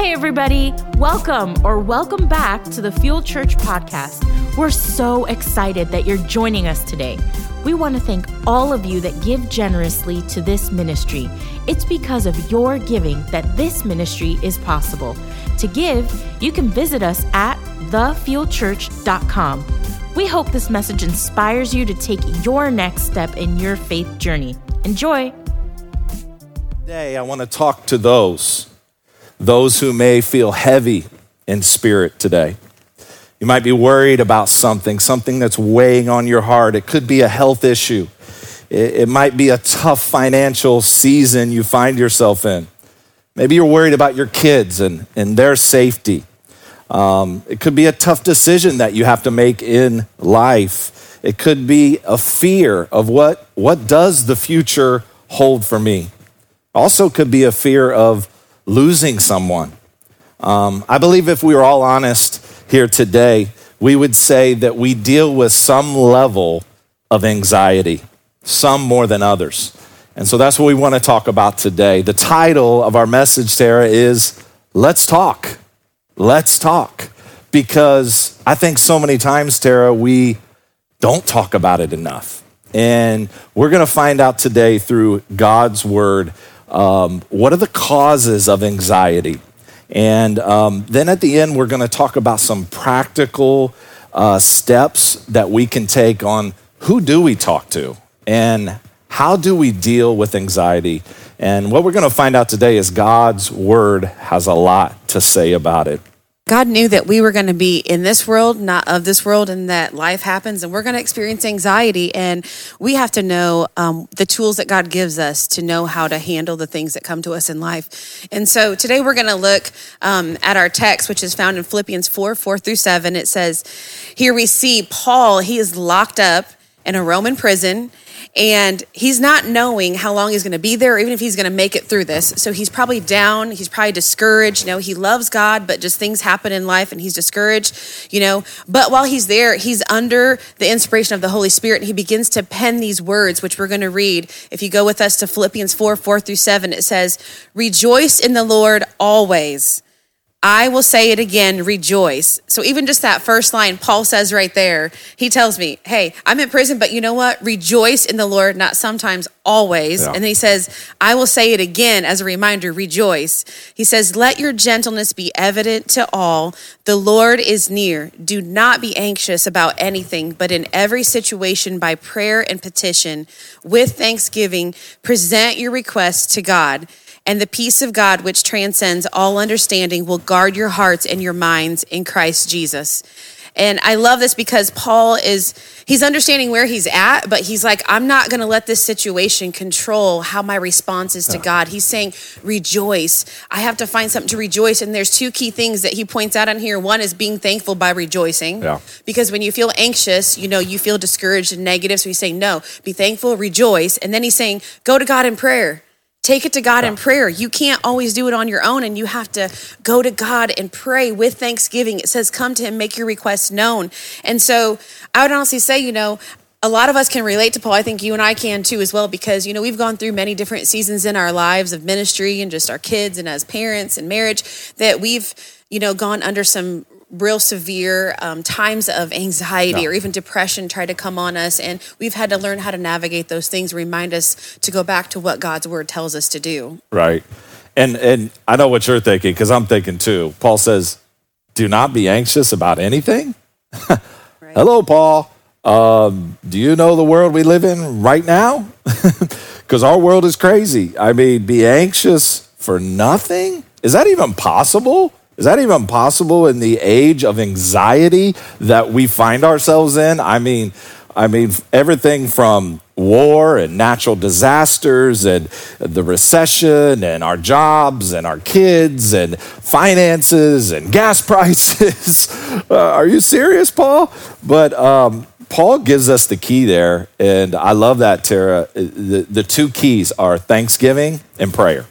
Hey, everybody. Welcome or welcome back to the Fuel Church podcast. We're so excited that you're joining us today. We want to thank all of you that give generously to this ministry. It's because of your giving that this ministry is possible. To give, you can visit us at thefuelchurch.com. We hope this message inspires you to take your next step in your faith journey. Enjoy. Today, I want to talk to those, those who may feel heavy in spirit today. You might be worried about something, something that's weighing on your heart. It could be a health issue. It, might be a tough financial season you find yourself in. Maybe you're worried about your kids and, and their safety. Um, it could be a tough decision that you have to make in life. It could be a fear of what, what does the future hold for me. Also, could be a fear of losing someone. Um, I believe if we were all honest here today, we would say that we deal with some level of anxiety, some more than others. And so that's what we want to talk about today. The title of our message, Sarah, is Let's Talk. Let's talk. Because I think so many times, Tara, we don't talk about it enough. And we're going to find out today through God's word um, what are the causes of anxiety. And um, then at the end, we're going to talk about some practical uh, steps that we can take on who do we talk to and how do we deal with anxiety. And what we're going to find out today is God's word has a lot to say about it. God knew that we were going to be in this world, not of this world, and that life happens and we're going to experience anxiety. And we have to know um, the tools that God gives us to know how to handle the things that come to us in life. And so today we're going to look um, at our text, which is found in Philippians 4 4 through 7. It says, Here we see Paul, he is locked up in a Roman prison and he's not knowing how long he's going to be there or even if he's going to make it through this. So he's probably down he's probably discouraged. You know he loves god but just things happen in life and he's discouraged you know. But while he's there he's under the inspiration of the holy spirit and he begins to pen these words which we're going to read. If you go with us to philippians 4 4 through 7 it says rejoice in the lord always I will say it again, rejoice. So even just that first line, Paul says right there, he tells me, hey, I'm in prison, but you know what? Rejoice in the Lord, not sometimes, always. Yeah. And then he says, I will say it again as a reminder, rejoice. He says, let your gentleness be evident to all. The Lord is near. Do not be anxious about anything, but in every situation by prayer and petition, with thanksgiving, present your requests to God and the peace of God, which transcends all understanding, will guard your hearts and your minds in Christ Jesus. And I love this because Paul is, he's understanding where he's at, but he's like, I'm not going to let this situation control how my response is to uh-huh. God. He's saying, rejoice. I have to find something to rejoice. And there's two key things that he points out on here. One is being thankful by rejoicing. Yeah. Because when you feel anxious, you know, you feel discouraged and negative. So he's saying, no, be thankful, rejoice. And then he's saying, go to God in prayer. Take it to God yeah. in prayer. You can't always do it on your own, and you have to go to God and pray with thanksgiving. It says, Come to Him, make your requests known. And so I would honestly say, you know, a lot of us can relate to Paul. I think you and I can too, as well, because, you know, we've gone through many different seasons in our lives of ministry and just our kids and as parents and marriage that we've, you know, gone under some real severe um, times of anxiety or even depression try to come on us. And we've had to learn how to navigate those things, remind us to go back to what God's word tells us to do. Right. And, and I know what you're thinking because I'm thinking too. Paul says, do not be anxious about anything. right. Hello, Paul. Um, do you know the world we live in right now? Because our world is crazy. I mean, be anxious for nothing? Is that even possible? Is that even possible in the age of anxiety that we find ourselves in? I mean, I mean everything from war and natural disasters and the recession and our jobs and our kids and finances and gas prices. uh, are you serious, Paul? But um, Paul gives us the key there, and I love that, Tara. The, the two keys are thanksgiving and prayer.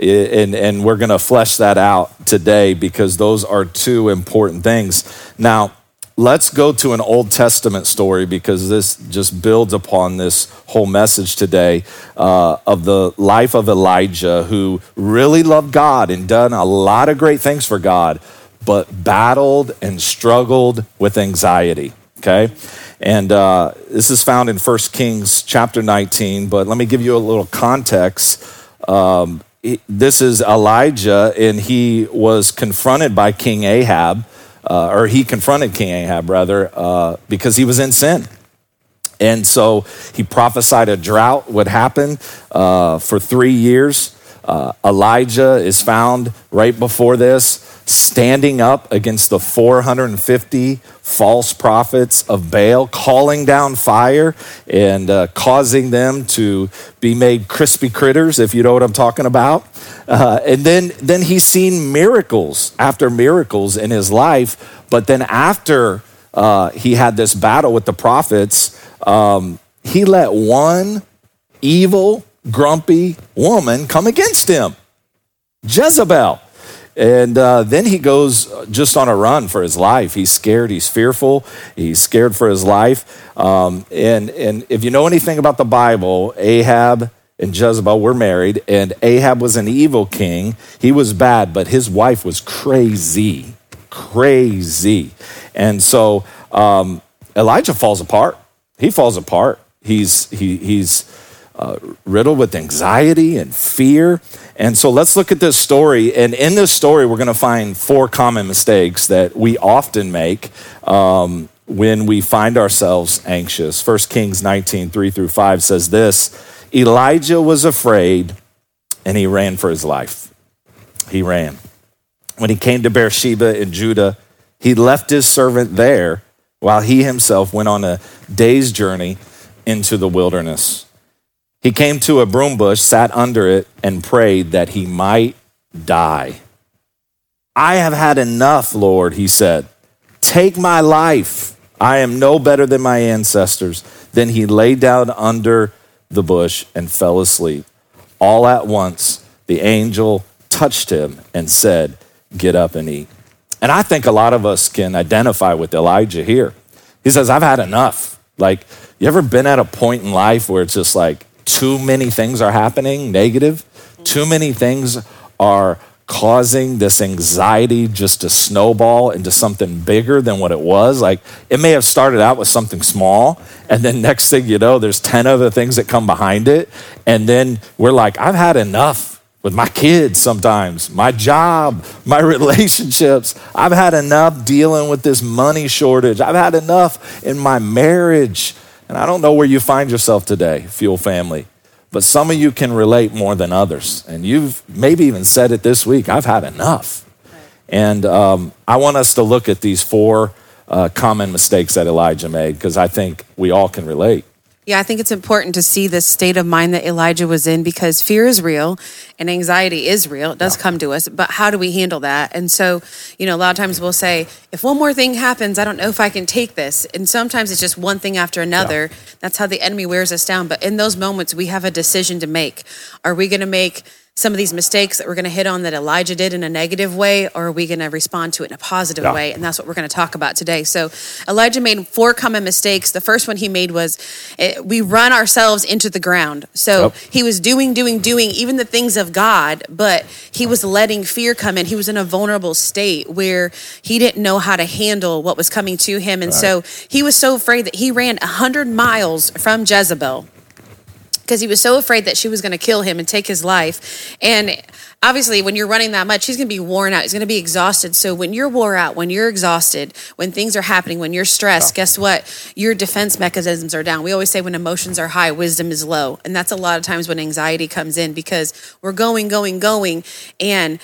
And, and we're going to flesh that out today because those are two important things. Now, let's go to an Old Testament story because this just builds upon this whole message today uh, of the life of Elijah, who really loved God and done a lot of great things for God, but battled and struggled with anxiety. Okay. And uh, this is found in 1 Kings chapter 19, but let me give you a little context. Um, this is Elijah, and he was confronted by King Ahab uh, or he confronted King Ahab rather, uh, because he was in sin. And so he prophesied a drought would happen uh, for three years. Uh, Elijah is found right before this, standing up against the 450 false prophets of Baal, calling down fire and uh, causing them to be made crispy critters, if you know what I'm talking about. Uh, and then, then he's seen miracles after miracles in his life. But then after uh, he had this battle with the prophets, um, he let one evil, grumpy woman come against him Jezebel. And uh, then he goes just on a run for his life. He's scared. He's fearful. He's scared for his life. Um, and, and if you know anything about the Bible, Ahab and Jezebel were married, and Ahab was an evil king. He was bad, but his wife was crazy, crazy. And so um, Elijah falls apart. He falls apart. He's, he, he's uh, riddled with anxiety and fear. And so let's look at this story. And in this story, we're going to find four common mistakes that we often make um, when we find ourselves anxious. 1 Kings 19, 3 through 5 says this Elijah was afraid and he ran for his life. He ran. When he came to Beersheba in Judah, he left his servant there while he himself went on a day's journey into the wilderness. He came to a broom bush, sat under it, and prayed that he might die. I have had enough, Lord, he said. Take my life. I am no better than my ancestors. Then he lay down under the bush and fell asleep. All at once, the angel touched him and said, Get up and eat. And I think a lot of us can identify with Elijah here. He says, I've had enough. Like, you ever been at a point in life where it's just like too many things are happening, negative? Too many things are causing this anxiety just to snowball into something bigger than what it was. Like it may have started out with something small, and then next thing you know, there's 10 other things that come behind it. And then we're like, I've had enough with my kids sometimes, my job, my relationships. I've had enough dealing with this money shortage. I've had enough in my marriage. And I don't know where you find yourself today, Fuel Family. But some of you can relate more than others. And you've maybe even said it this week I've had enough. And um, I want us to look at these four uh, common mistakes that Elijah made because I think we all can relate. Yeah, I think it's important to see the state of mind that Elijah was in because fear is real and anxiety is real. It does yeah. come to us, but how do we handle that? And so, you know, a lot of times we'll say, if one more thing happens, I don't know if I can take this. And sometimes it's just one thing after another. Yeah. That's how the enemy wears us down. But in those moments, we have a decision to make. Are we going to make some of these mistakes that we're going to hit on that Elijah did in a negative way, or are we going to respond to it in a positive yeah. way? And that's what we're going to talk about today. So, Elijah made four common mistakes. The first one he made was it, eh, we run ourselves into the ground. So, yep. he was doing, doing, doing even the things of God, but he was letting fear come in. He was in a vulnerable state where he didn't know how to handle what was coming to him. And right. so, he was so afraid that he ran 100 miles from Jezebel because he was so afraid that she was going to kill him and take his life. And obviously, when you're running that much, he's going to be worn out. He's going to be exhausted. So when you're wore out, when you're exhausted, when things are happening, when you're stressed, oh. guess what? Your defense mechanisms are down. We always say when emotions are high, wisdom is low. And that's a lot of times when anxiety comes in because we're going, going, going. And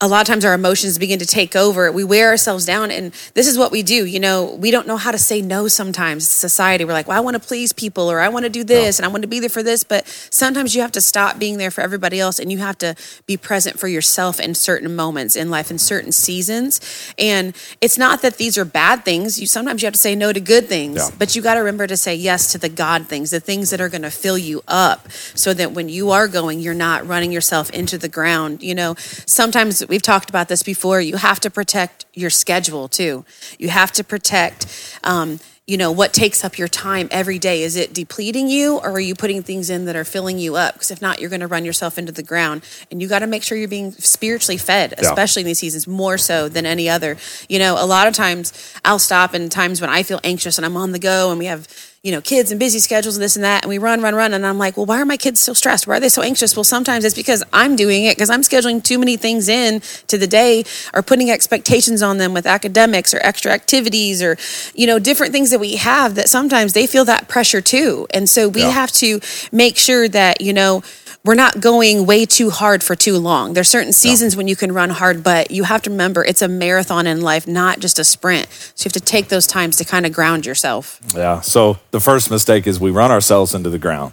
a lot of times our emotions begin to take over. We wear ourselves down, and this is what we do. You know, we don't know how to say no sometimes. Society, we're like, well, I want to please people, or I want to do this, no. and I want to be there for this. But sometimes you have to stop being there for everybody else, and you have to be present for yourself in certain moments in life, in certain seasons. And it's not that these are bad things. You sometimes you have to say no to good things, yeah. but you got to remember to say yes to the God things, the things that are going to fill you up, so that when you are going, you're not running yourself into the ground. You know, sometimes we've talked about this before. You have to protect your schedule too. You have to protect, um, you know, what takes up your time every day. Is it depleting you or are you putting things in that are filling you up? Because if not, you're going to run yourself into the ground. And you got to make sure you're being spiritually fed, especially in these seasons, more so than any other. You know, a lot of times I'll stop in times when I feel anxious and I'm on the go and we have you know, kids and busy schedules and this and that. And we run, run, run. And I'm like, well, why are my kids so stressed? Why are they so anxious? Well, sometimes it's because I'm doing it because I'm scheduling too many things in to the day or putting expectations on them with academics or extra activities or, you know, different things that we have that sometimes they feel that pressure too. And so we Yeah. have to make sure that, you know, we're not going way too hard for too long. There's certain seasons when you can run hard, but you have to remember it's a marathon in life, not just a sprint. So you have to take those times to kind of ground yourself. Yeah. So the first mistake is we run ourselves into the ground.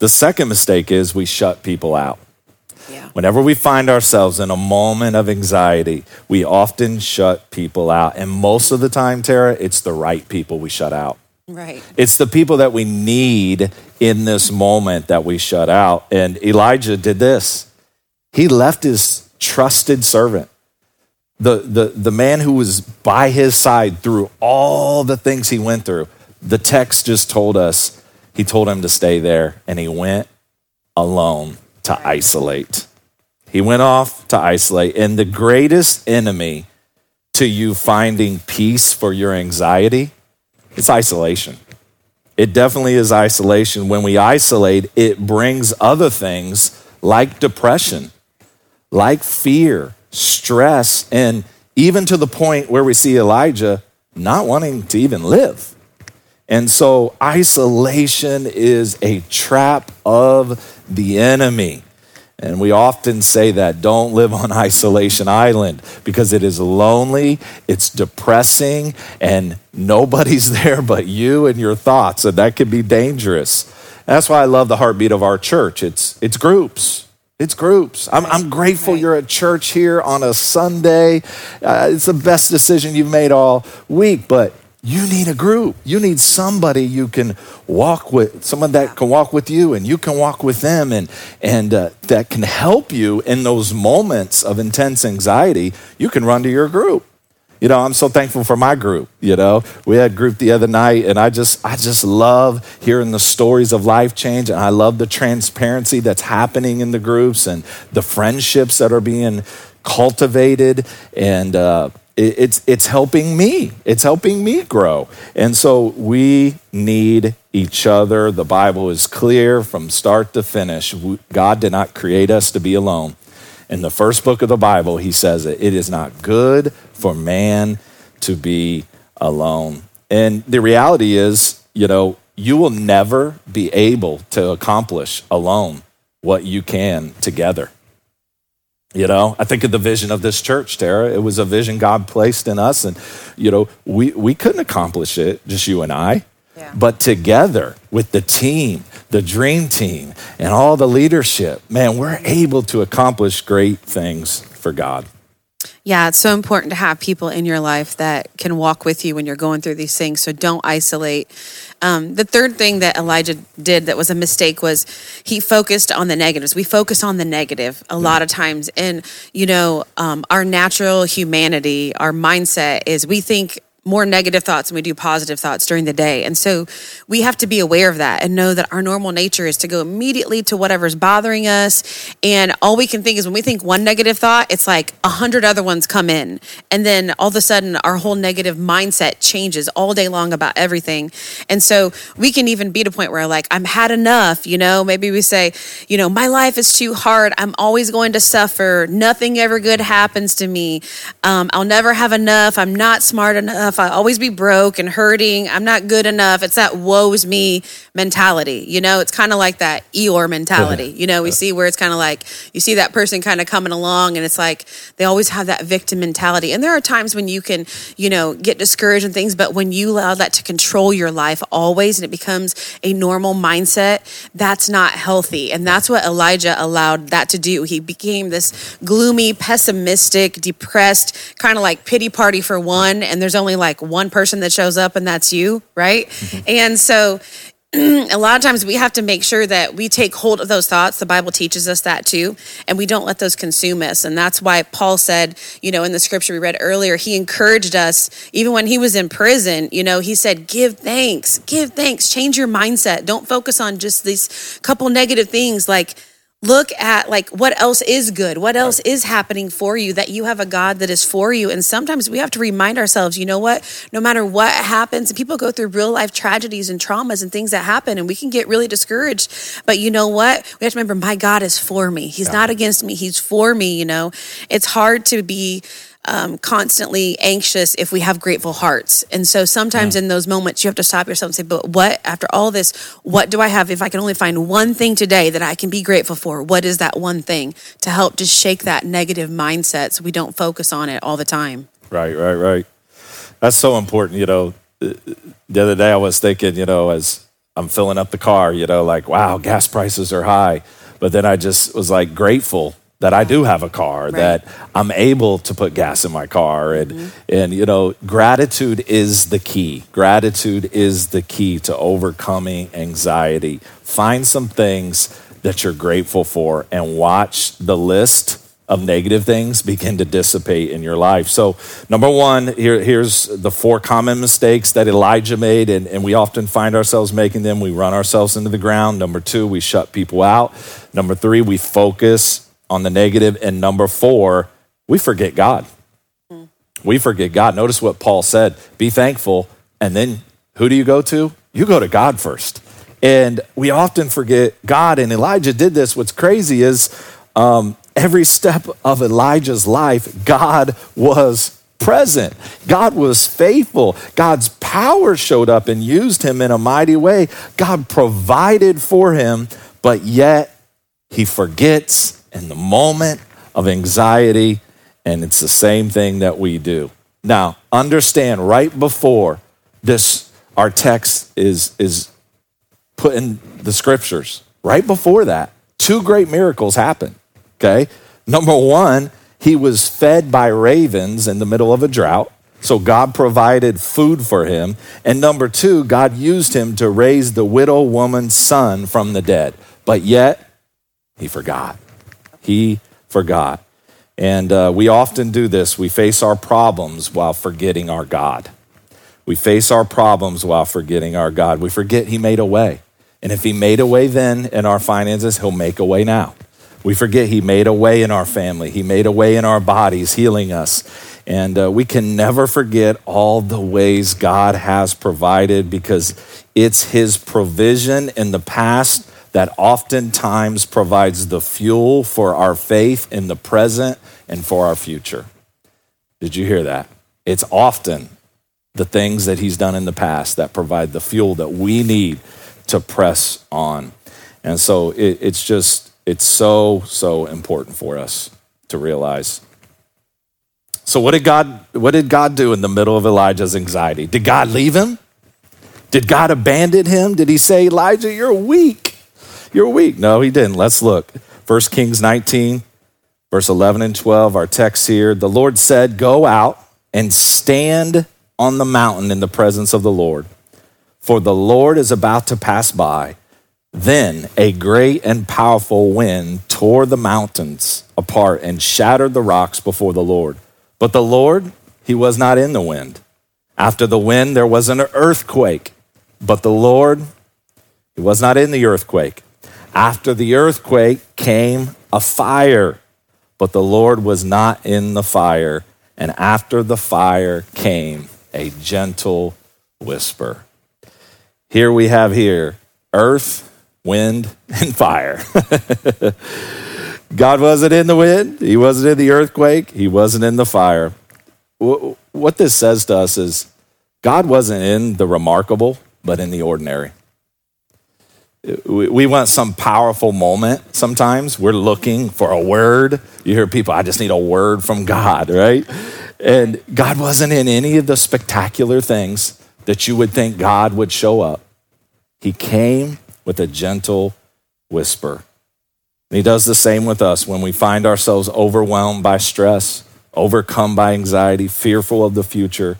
The second mistake is we shut people out. Yeah. Whenever we find ourselves in a moment of anxiety, we often shut people out. And most of the time, Tara, it's the right people we shut out. Right. It's the people that we need in this moment that we shut out. And Elijah did this. He left his trusted servant, the, the, the man who was by his side through all the things he went through. The text just told us he told him to stay there, and he went alone to isolate. He went off to isolate. And the greatest enemy to you finding peace for your anxiety it's isolation. It definitely is isolation. When we isolate, it brings other things like depression, like fear, stress, and even to the point where we see Elijah not wanting to even live. And so, isolation is a trap of the enemy. And we often say that don't live on isolation island because it is lonely, it's depressing, and nobody's there but you and your thoughts, and that can be dangerous. That's why I love the heartbeat of our church. It's it's groups. It's groups. I'm, I'm grateful you're at church here on a Sunday. Uh, it's the best decision you've made all week, but you need a group. You need somebody you can walk with, someone that can walk with you and you can walk with them and, and uh, that can help you in those moments of intense anxiety. You can run to your group. You know, I'm so thankful for my group. You know, we had a group the other night, and I just, I just love hearing the stories of life change, and I love the transparency that's happening in the groups and the friendships that are being cultivated, and uh, it's it's helping me. It's helping me grow, and so we need each other. The Bible is clear from start to finish. God did not create us to be alone. In the first book of the Bible, he says it, it is not good for man to be alone. And the reality is, you know, you will never be able to accomplish alone what you can together. You know, I think of the vision of this church, Tara. It was a vision God placed in us, and, you know, we, we couldn't accomplish it, just you and I. Yeah. But together with the team, the dream team, and all the leadership, man, we're able to accomplish great things for God. Yeah, it's so important to have people in your life that can walk with you when you're going through these things. So don't isolate. Um, the third thing that Elijah did that was a mistake was he focused on the negatives. We focus on the negative a lot of times. And, you know, um, our natural humanity, our mindset is we think more negative thoughts than we do positive thoughts during the day. And so we have to be aware of that and know that our normal nature is to go immediately to whatever's bothering us. And all we can think is when we think one negative thought, it's like a hundred other ones come in. And then all of a sudden our whole negative mindset changes all day long about everything. And so we can even be to a point where like, I'm had enough, you know, maybe we say, you know, my life is too hard. I'm always going to suffer. Nothing ever good happens to me. Um, I'll never have enough. I'm not smart enough. I'll always be broke and hurting. I'm not good enough. It's that woe's me mentality. You know, it's kind of like that Eeyore mentality. You know, we see where it's kind of like you see that person kind of coming along and it's like they always have that victim mentality. And there are times when you can, you know, get discouraged and things, but when you allow that to control your life always and it becomes a normal mindset, that's not healthy. And that's what Elijah allowed that to do. He became this gloomy, pessimistic, depressed, kind of like pity party for one. And there's only like one person that shows up and that's you, right? Mm-hmm. And so a lot of times we have to make sure that we take hold of those thoughts. The Bible teaches us that too, and we don't let those consume us. And that's why Paul said, you know, in the scripture we read earlier, he encouraged us, even when he was in prison, you know, he said, give thanks, give thanks, change your mindset. Don't focus on just these couple negative things like, look at like what else is good? What else is happening for you that you have a god that is for you? And sometimes we have to remind ourselves you know what? No matter what happens and people go through real life tragedies and traumas and things that happen and we can get really discouraged. But you know what? We have to remember my god is for me. He's yeah. not against me. He's for me you know? It's hard to be um, constantly anxious if we have grateful hearts. And so sometimes in those moments, you have to stop yourself and say, But what, after all this, what do I have? If I can only find one thing today that I can be grateful for, what is that one thing to help just shake that negative mindset so we don't focus on it all the time? Right, right, right. That's so important. You know, the other day I was thinking, you know, as I'm filling up the car, you know, like, wow, gas prices are high. But then I just was like grateful that I do have a car, right. that I'm able to put gas in my car. And, mm-hmm. and, you know, gratitude is the key. Gratitude is the key to overcoming anxiety. Find some things that you're grateful for and watch the list of negative things begin to dissipate in your life. So, number one, here, here's the four common mistakes that Elijah made, and, and we often find ourselves making them. We run ourselves into the ground. Number two, we shut people out. Number three, we focus on the negative. And number four, we forget God. Mm. We forget God. Notice what Paul said be thankful. And then who do you go to? You go to God first. And we often forget God. And Elijah did this. What's crazy is um, every step of Elijah's life, God was present. God was faithful. God's power showed up and used him in a mighty way. God provided for him, but yet he forgets in the moment of anxiety, and it's the same thing that we do. Now, understand right before this, our text is, is put in the scriptures, right before that, two great miracles happened. Okay. Number one, he was fed by ravens in the middle of a drought. So God provided food for him. And number two, God used him to raise the widow woman's son from the dead. But yet, he forgot. He forgot. And uh, we often do this. We face our problems while forgetting our God. We face our problems while forgetting our God. We forget He made a way. And if He made a way then in our finances, He'll make a way now. We forget He made a way in our family, He made a way in our bodies, healing us. And uh, we can never forget all the ways God has provided because it's His provision in the past that oftentimes provides the fuel for our faith in the present and for our future. Did you hear that? It's often the things that he's done in the past that provide the fuel that we need to press on. And so it, it's just, it's so, so important for us to realize. So what did God what did God do in the middle of Elijah's anxiety? Did God leave him? Did God abandon him? Did he say, Elijah, you're weak? You're weak. No, he didn't. Let's look. 1 Kings 19, verse 11 and 12, our text here. The Lord said, Go out and stand on the mountain in the presence of the Lord, for the Lord is about to pass by. Then a great and powerful wind tore the mountains apart and shattered the rocks before the Lord. But the Lord, he was not in the wind. After the wind, there was an earthquake. But the Lord, he was not in the earthquake. After the earthquake came a fire, but the Lord was not in the fire. And after the fire came a gentle whisper. Here we have here earth, wind, and fire. God wasn't in the wind, He wasn't in the earthquake, He wasn't in the fire. What this says to us is God wasn't in the remarkable, but in the ordinary we want some powerful moment sometimes. We're looking for a word. You hear people, I just need a word from God, right? And God wasn't in any of the spectacular things that you would think God would show up. He came with a gentle whisper. And he does the same with us when we find ourselves overwhelmed by stress, overcome by anxiety, fearful of the future.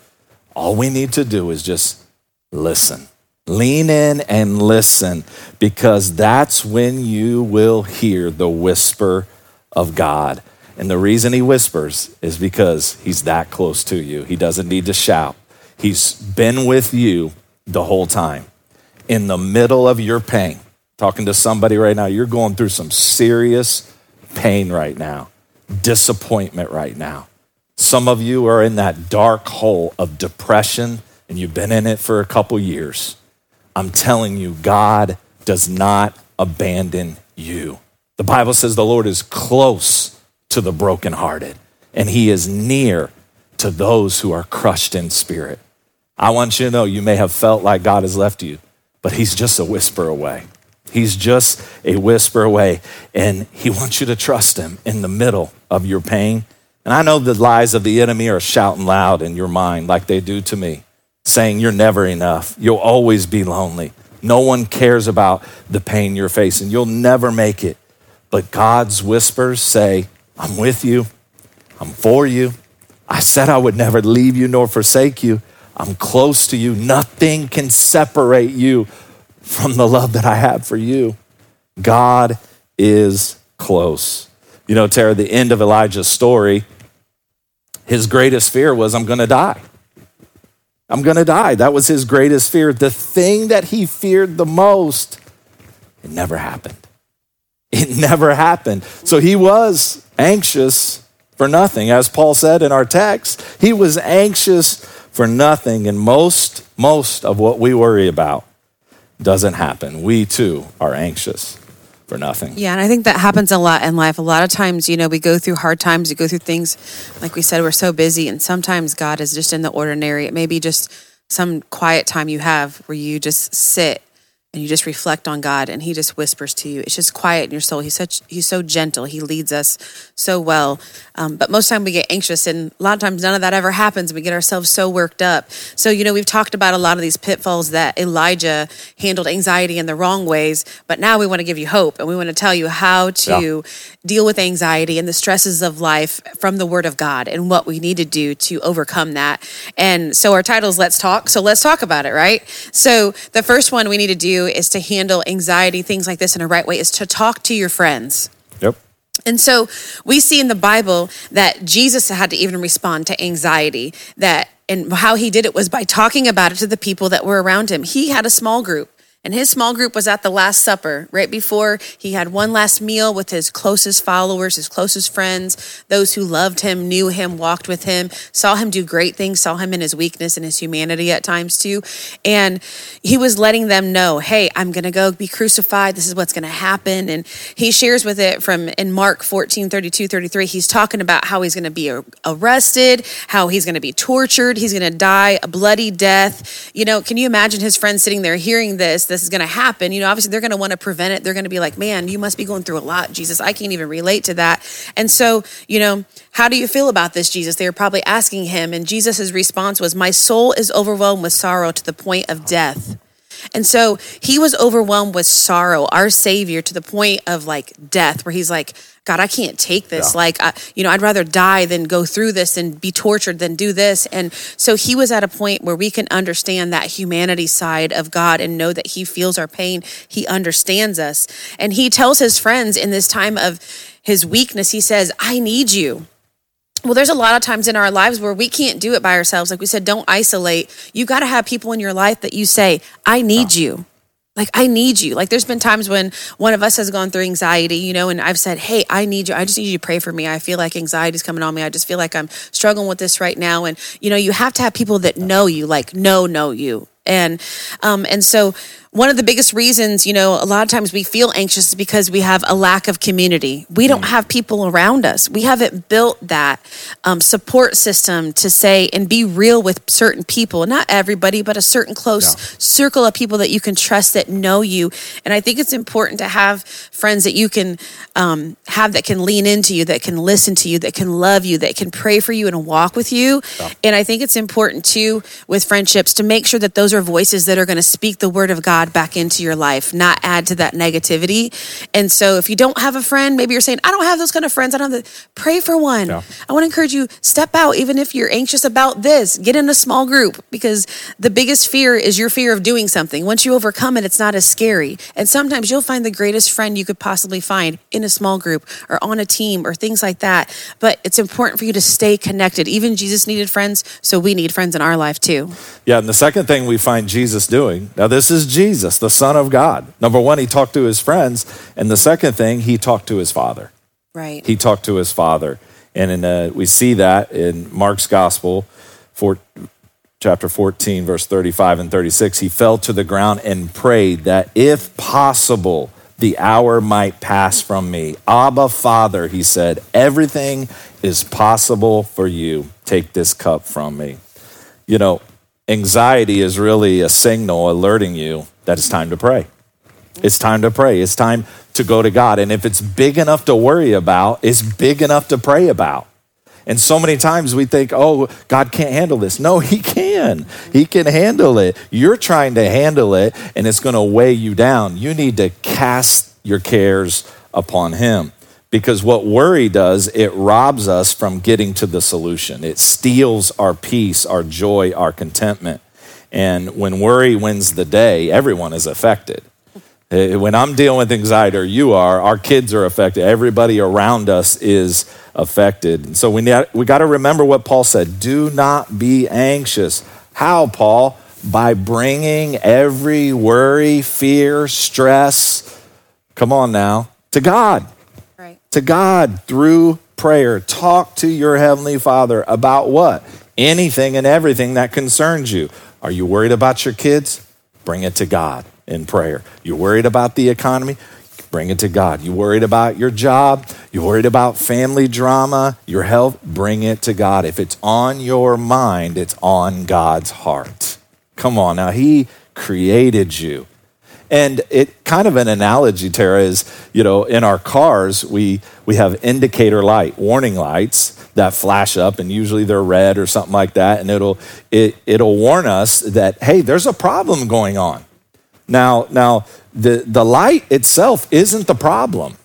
All we need to do is just listen Lean in and listen because that's when you will hear the whisper of God. And the reason he whispers is because he's that close to you. He doesn't need to shout. He's been with you the whole time. In the middle of your pain, talking to somebody right now, you're going through some serious pain right now, disappointment right now. Some of you are in that dark hole of depression and you've been in it for a couple years. I'm telling you, God does not abandon you. The Bible says the Lord is close to the brokenhearted, and he is near to those who are crushed in spirit. I want you to know you may have felt like God has left you, but he's just a whisper away. He's just a whisper away, and he wants you to trust him in the middle of your pain. And I know the lies of the enemy are shouting loud in your mind, like they do to me saying you're never enough. You'll always be lonely. No one cares about the pain you're facing. You'll never make it. But God's whispers say, I'm with you. I'm for you. I said I would never leave you nor forsake you. I'm close to you. Nothing can separate you from the love that I have for you. God is close. You know, Tara, the end of Elijah's story, his greatest fear was, I'm going to die. I'm going to die. That was his greatest fear. The thing that he feared the most, it never happened. It never happened. So he was anxious for nothing. As Paul said in our text, he was anxious for nothing. And most, most of what we worry about doesn't happen. We too are anxious for nothing. Yeah, and I think that happens a lot in life. A lot of times, you know, we go through hard times, we go through things, like we said, we're so busy, and sometimes God is just in the ordinary. It may be just some quiet time you have where you just sit and you just reflect on God and he just whispers to you. It's just quiet in your soul. He's such he's so gentle. He leads us so well. Um, but most time we get anxious and a lot of times none of that ever happens. We get ourselves so worked up. So, you know, we've talked about a lot of these pitfalls that Elijah handled anxiety in the wrong ways, but now we want to give you hope and we want to tell you how to yeah. deal with anxiety and the stresses of life from the word of God and what we need to do to overcome that. And so our title is Let's Talk. So let's talk about it, right? So the first one we need to do is to handle anxiety, things like this in a right way, is to talk to your friends. Yep. And so we see in the Bible that Jesus had to even respond to anxiety, that and how he did it was by talking about it to the people that were around him. He had a small group. And his small group was at the Last Supper, right before he had one last meal with his closest followers, his closest friends, those who loved him, knew him, walked with him, saw him do great things, saw him in his weakness and his humanity at times too. And he was letting them know, hey, I'm going to go be crucified. This is what's going to happen. And he shares with it from in Mark 14, 32, 33. He's talking about how he's going to be arrested, how he's going to be tortured, he's going to die a bloody death. You know, can you imagine his friends sitting there hearing this? This is going to happen, you know, obviously they're going to want to prevent it. They're going to be like, man, you must be going through a lot, Jesus. I can't even relate to that. And so, you know, how do you feel about this, Jesus? They were probably asking him. And Jesus' response was, My soul is overwhelmed with sorrow to the point of death. And so he was overwhelmed with sorrow, our Savior, to the point of like death, where he's like, God, I can't take this. Yeah. Like, I, you know, I'd rather die than go through this and be tortured than do this. And so he was at a point where we can understand that humanity side of God and know that he feels our pain. He understands us. And he tells his friends in this time of his weakness, he says, I need you. Well, there's a lot of times in our lives where we can't do it by ourselves. Like we said, don't isolate. You got to have people in your life that you say, I need yeah. you. Like, I need you. Like, there's been times when one of us has gone through anxiety, you know, and I've said, Hey, I need you. I just need you to pray for me. I feel like anxiety is coming on me. I just feel like I'm struggling with this right now. And, you know, you have to have people that know you, like, know, know you. And, um, and so one of the biggest reasons, you know, a lot of times we feel anxious is because we have a lack of community. We don't mm. have people around us. We haven't built that um, support system to say and be real with certain people, not everybody, but a certain close yeah. circle of people that you can trust that know you. And I think it's important to have friends that you can um, have that can lean into you, that can listen to you, that can love you, that can pray for you and walk with you. Yeah. And I think it's important too with friendships to make sure that those are voices that are going to speak the word of God God back into your life, not add to that negativity. And so if you don't have a friend, maybe you're saying, I don't have those kind of friends. I don't have the pray for one. Yeah. I want to encourage you, step out, even if you're anxious about this, get in a small group because the biggest fear is your fear of doing something. Once you overcome it, it's not as scary. And sometimes you'll find the greatest friend you could possibly find in a small group or on a team or things like that. But it's important for you to stay connected. Even Jesus needed friends, so we need friends in our life too. Yeah, and the second thing we find Jesus doing now, this is Jesus, the Son of God. Number one, he talked to his friends. And the second thing, he talked to his Father. Right. He talked to his Father. And in, uh, we see that in Mark's Gospel, for, chapter 14, verse 35 and 36. He fell to the ground and prayed that if possible, the hour might pass from me. Abba, Father, he said, everything is possible for you. Take this cup from me. You know, anxiety is really a signal alerting you that it's time to pray. It's time to pray. It's time to go to God. And if it's big enough to worry about, it's big enough to pray about. And so many times we think, oh, God can't handle this. No, He can. He can handle it. You're trying to handle it, and it's going to weigh you down. You need to cast your cares upon Him. Because what worry does, it robs us from getting to the solution. It steals our peace, our joy, our contentment. And when worry wins the day, everyone is affected. Uh, When I'm dealing with anxiety, or you are, our kids are affected. Everybody around us is affected. And so we, we got to remember what Paul said do not be anxious. How, Paul? By bringing every worry, fear, stress, come on now, to God Right. to God through prayer. Talk to your Heavenly Father about what? Anything and everything that concerns you. Are you worried about your kids? Bring it to God in prayer. You're worried about the economy? Bring it to God. You worried about your job? You worried about family drama, your health? Bring it to God. If it's on your mind, it's on God's heart. Come on now. He created you. And it kind of an analogy, Tara, is you know in our cars we we have indicator light, warning lights that flash up, and usually they're red or something like that, and it'll it it'll warn us that hey, there's a problem going on. Now now the the light itself isn't the problem.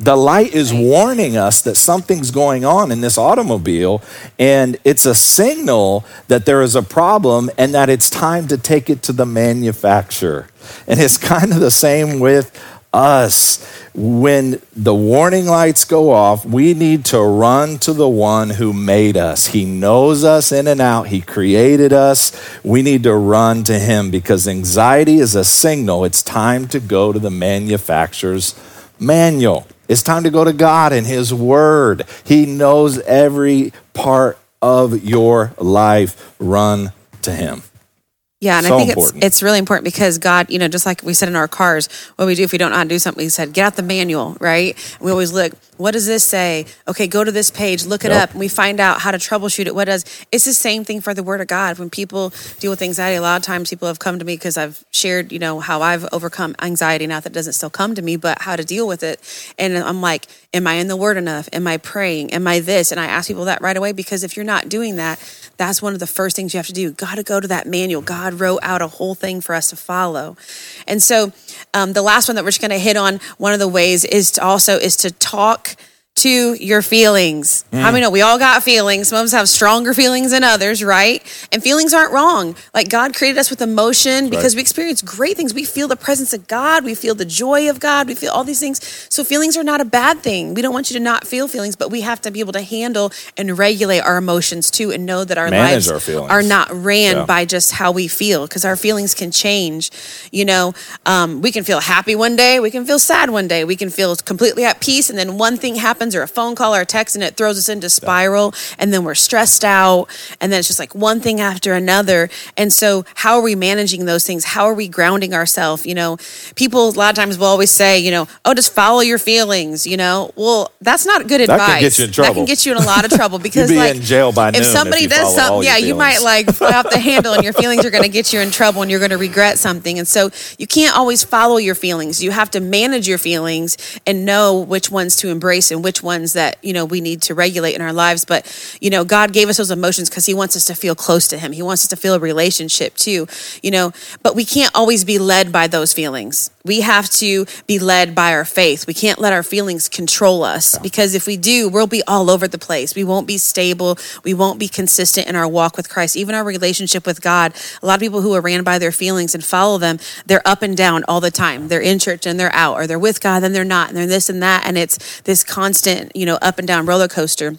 The light is warning us that something's going on in this automobile, and it's a signal that there is a problem and that it's time to take it to the manufacturer. And it's kind of the same with us. When the warning lights go off, we need to run to the one who made us. He knows us in and out, He created us. We need to run to Him because anxiety is a signal. It's time to go to the manufacturer's manual. It's time to go to God and His Word. He knows every part of your life. Run to Him. Yeah, and So I think important. it's it's really important because God, you know, just like we said in our cars, what we do if we don't know how to do something, He said, get out the manual, right? And we always look, what does this say? Okay, go to this page, look it Yep. up, and we find out how to troubleshoot it. What does it's the same thing for the Word of God. When people deal with anxiety, a lot of times people have come to me because I've shared, you know, how I've overcome anxiety. Not that doesn't still come to me, but how to deal with it. And I'm like, am I in the Word enough? Am I praying? Am I this? And I ask people that right away because if you're not doing that, that's one of the first things you have to do. Got to go to that manual. God wrote out a whole thing for us to follow. And so, um, the last one that we're just going to hit on, one of the ways is to also is to talk to your feelings. How many know we all got feelings? Some of us have stronger feelings than others, right? And feelings aren't wrong. Like God created us with emotion because we experience great things. We feel the presence of God. We feel the joy of God. We feel all these things. So feelings are not a bad thing. We don't want you to not feel feelings, but we have to be able to handle and regulate our emotions too and know that our Manage lives our are not ran Yeah. by just how we feel because our feelings can change. You know, um, we can feel happy one day, we can feel sad one day, we can feel completely at peace, and then one thing happens or a phone call or a text and it throws us into spiral, and then we're stressed out, and then it's just like one thing after another. And so, how are we managing those things? How are we grounding ourselves? You know, people a lot of times will always say, you know, oh, just follow your feelings. You know, well, that's not good That advice. can get you in trouble. That can get you in a lot of trouble because be like in jail by if if somebody you does something, yeah, you might like fly off the handle and your feelings are going to get you in trouble and you're going to regret something. And so you can't always follow your feelings. You have to manage your feelings and know which ones to embrace and which which ones that, you know, we need to regulate in our lives. But, you know, God gave us those emotions because He wants us to feel close to Him. He wants us to feel a relationship too, you know, but we can't always be led by those feelings. We have to be led by our faith. We can't let our feelings control us because if we do, we'll be all over the place. We won't be stable. We won't be consistent in our walk with Christ, even our relationship with God. A lot of people who are ran by their feelings and follow them, they're up and down all the time. They're in church and they're out, or they're with God and they're not, and they're this and that. And it's this constant, you know, up and down roller coaster.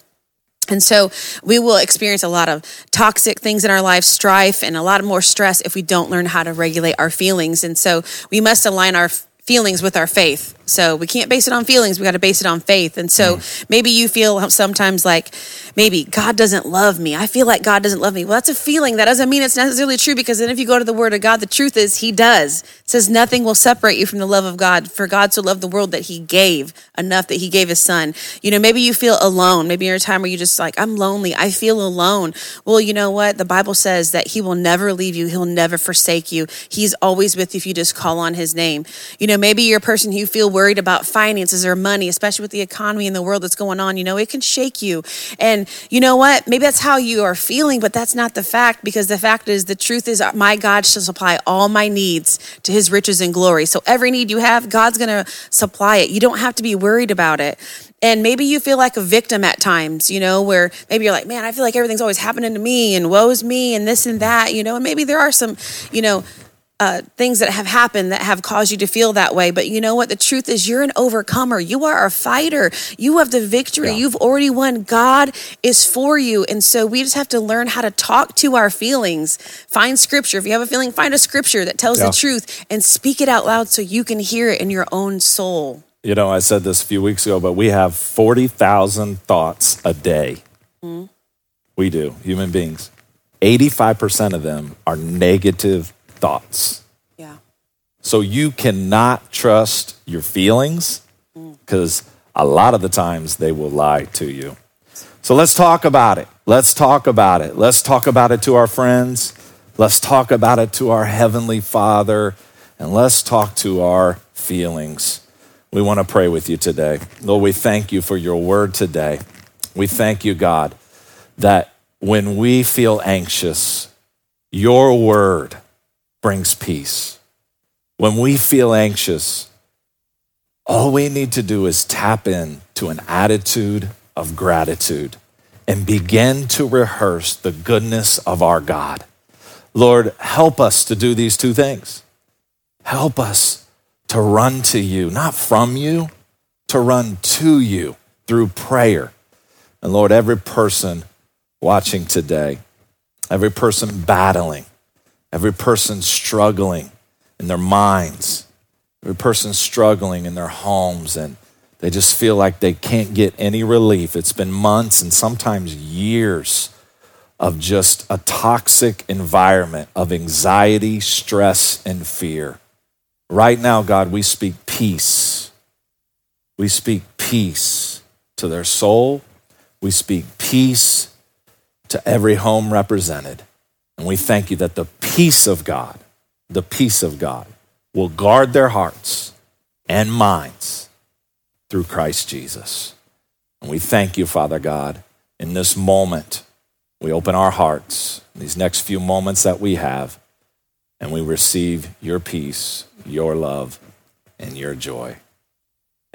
And so we will experience a lot of toxic things in our life, strife, and a lot more stress if we don't learn how to regulate our feelings. And so we must align our feelings with our faith. So we can't base it on feelings. We got to base it on faith. And so mm. maybe you feel sometimes like maybe God doesn't love me. I feel like God doesn't love me. Well, that's a feeling. That doesn't mean it's necessarily true because then if you go to the word of God, the truth is he does. It says nothing will separate you from the love of God. For God so loved the world that he gave enough that he gave his son. You know, maybe you feel alone. Maybe you're a time where you just like, I'm lonely. I feel alone. Well, you know what? The Bible says that he will never leave you. He'll never forsake you. He's always with you if you just call on his name. You know, maybe you're a person who feel worried about finances or money, especially with the economy and the world that's going on. You know, it can shake you. And you know what? Maybe that's how you are feeling, but that's not the fact because the fact is the truth is my God shall supply all my needs to his riches and glory. So every need you have, God's going to supply it. You don't have to be worried about it. And maybe you feel like a victim at times, you know, where maybe you're like, man, I feel like everything's always happening to me and woe's me and this and that, you know, and maybe there are some, you know, uh, things that have happened that have caused you to feel that way. But you know what? The truth is, you're an overcomer. You are a fighter. You have the victory. Yeah. You've already won. God is for you. And so we just have to learn how to talk to our feelings. Find scripture. If you have a feeling, find a scripture that tells yeah. the truth and speak it out loud so you can hear it in your own soul. You know, I said this a few weeks ago, but we have 40,000 thoughts a day. Mm-hmm. We do, human beings. 85% of them are negative thoughts. Yeah. So you cannot trust your feelings because mm. a lot of the times they will lie to you. So let's talk about it. Let's talk about it. Let's talk about it to our friends. Let's talk about it to our Heavenly Father. And let's talk to our feelings. We want to pray with you today. Lord, we thank you for your word today. We thank you, God, that when we feel anxious, your word brings peace. When we feel anxious, all we need to do is tap in to an attitude of gratitude and begin to rehearse the goodness of our God. Lord, help us to do these two things. Help us to run to you, not from you, to run to you through prayer. And Lord, every person watching today, every person battling, Every person struggling in their minds, every person struggling in their homes, and they just feel like they can't get any relief. It's been months and sometimes years of just a toxic environment of anxiety, stress, and fear. Right now, God, we speak peace. We speak peace to their soul. We speak peace to every home represented. And we thank you that the peace of God, the peace of God, will guard their hearts and minds through Christ Jesus. And we thank you, Father God, in this moment. We open our hearts, these next few moments that we have, and we receive your peace, your love, and your joy.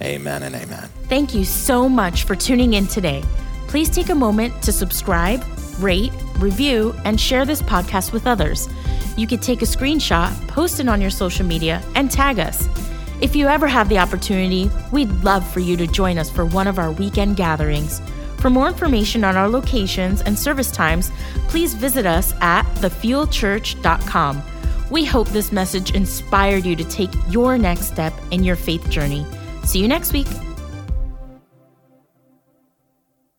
Amen and amen. Thank you so much for tuning in today. Please take a moment to subscribe rate, review, and share this podcast with others. You could take a screenshot, post it on your social media, and tag us. If you ever have the opportunity, we'd love for you to join us for one of our weekend gatherings. For more information on our locations and service times, please visit us at thefuelchurch.com. We hope this message inspired you to take your next step in your faith journey. See you next week.